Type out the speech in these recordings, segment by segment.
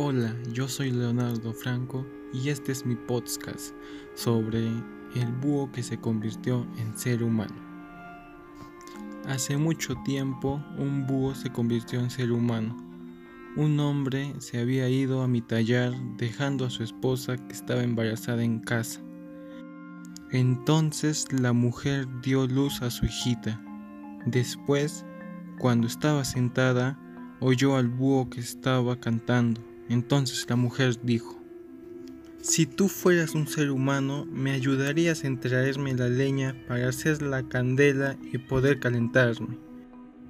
Hola, yo soy Leonardo Franco y este es mi podcast sobre el búho que se convirtió en ser humano. Hace mucho tiempo un búho se convirtió en ser humano. Un hombre se había ido a mitallar dejando a su esposa que estaba embarazada en casa. Entonces la mujer dio luz a su hijita. Después, cuando estaba sentada, oyó al búho que estaba cantando. Entonces la mujer dijo, Si tú fueras un ser humano, me ayudarías en traerme la leña para hacer la candela y poder calentarme.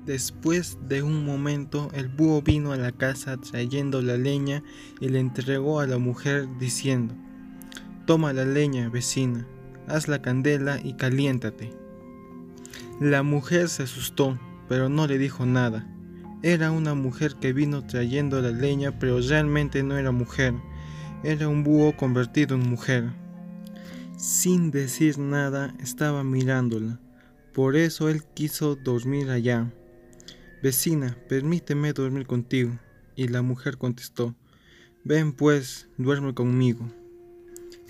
Después de un momento, el búho vino a la casa trayendo la leña y le entregó a la mujer diciendo, Toma la leña, vecina, haz la candela y caliéntate. La mujer se asustó, pero no le dijo nada. Era una mujer que vino trayendo la leña, pero realmente no era mujer. Era un búho convertido en mujer. Sin decir nada, estaba mirándola. Por eso él quiso dormir allá. Vecina, permíteme dormir contigo. Y la mujer contestó, Ven pues, duerme conmigo.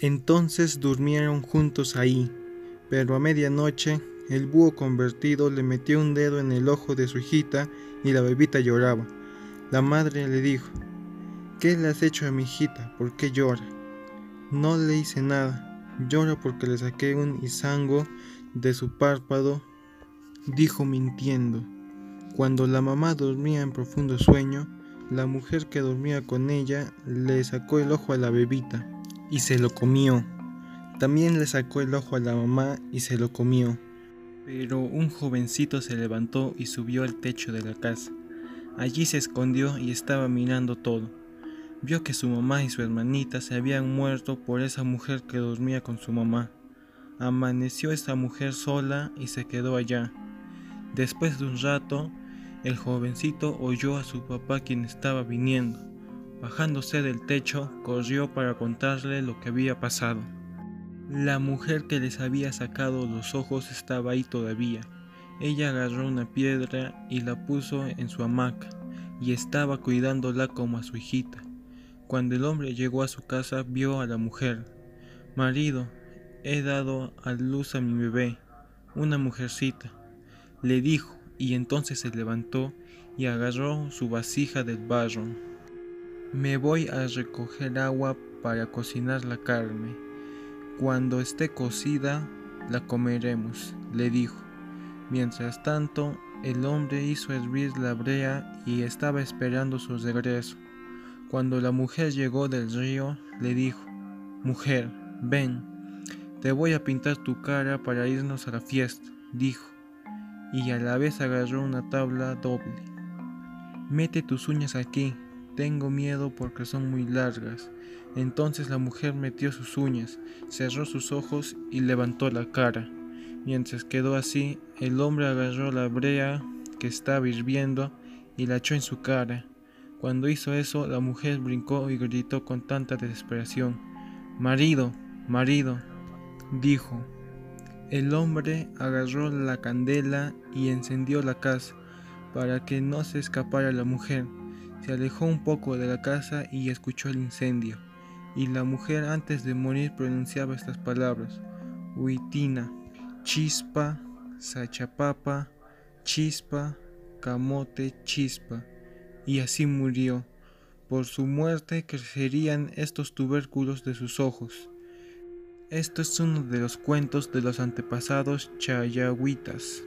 Entonces durmieron juntos ahí, pero a medianoche el búho convertido le metió un dedo en el ojo de su hijita y la bebita lloraba. La madre le dijo, ¿qué le has hecho a mi hijita? ¿Por qué llora? No le hice nada. Llora porque le saqué un izango de su párpado, dijo mintiendo. Cuando la mamá dormía en profundo sueño, la mujer que dormía con ella le sacó el ojo a la bebita y se lo comió. También le sacó el ojo a la mamá y se lo comió. Pero un jovencito se levantó y subió al techo de la casa. Allí se escondió y estaba mirando todo. Vio que su mamá y su hermanita se habían muerto por esa mujer que dormía con su mamá. Amaneció esa mujer sola y se quedó allá. Después de un rato, el jovencito oyó a su papá quien estaba viniendo. Bajándose del techo, corrió para contarle lo que había pasado. La mujer que les había sacado los ojos estaba ahí todavía. Ella agarró una piedra y la puso en su hamaca, y estaba cuidándola como a su hijita. Cuando el hombre llegó a su casa vio a la mujer. Marido, he dado a luz a mi bebé, una mujercita, le dijo, y entonces se levantó y agarró su vasija del barro. Me voy a recoger agua para cocinar la carne. Cuando esté cocida, la comeremos, le dijo. Mientras tanto, el hombre hizo hervir la brea y estaba esperando su regreso. Cuando la mujer llegó del río, le dijo, Mujer, ven, te voy a pintar tu cara para irnos a la fiesta, dijo, y a la vez agarró una tabla doble. Mete tus uñas aquí, tengo miedo porque son muy largas. Entonces la mujer metió sus uñas, cerró sus ojos y levantó la cara. Mientras quedó así, el hombre agarró la brea que estaba hirviendo y la echó en su cara. Cuando hizo eso, la mujer brincó y gritó con tanta desesperación. Marido, marido, dijo. El hombre agarró la candela y encendió la casa para que no se escapara la mujer. Se alejó un poco de la casa y escuchó el incendio. Y la mujer antes de morir pronunciaba estas palabras. Huitina, chispa, sachapapa, chispa, camote, chispa. Y así murió. Por su muerte crecerían estos tubérculos de sus ojos. Esto es uno de los cuentos de los antepasados chayahuitas.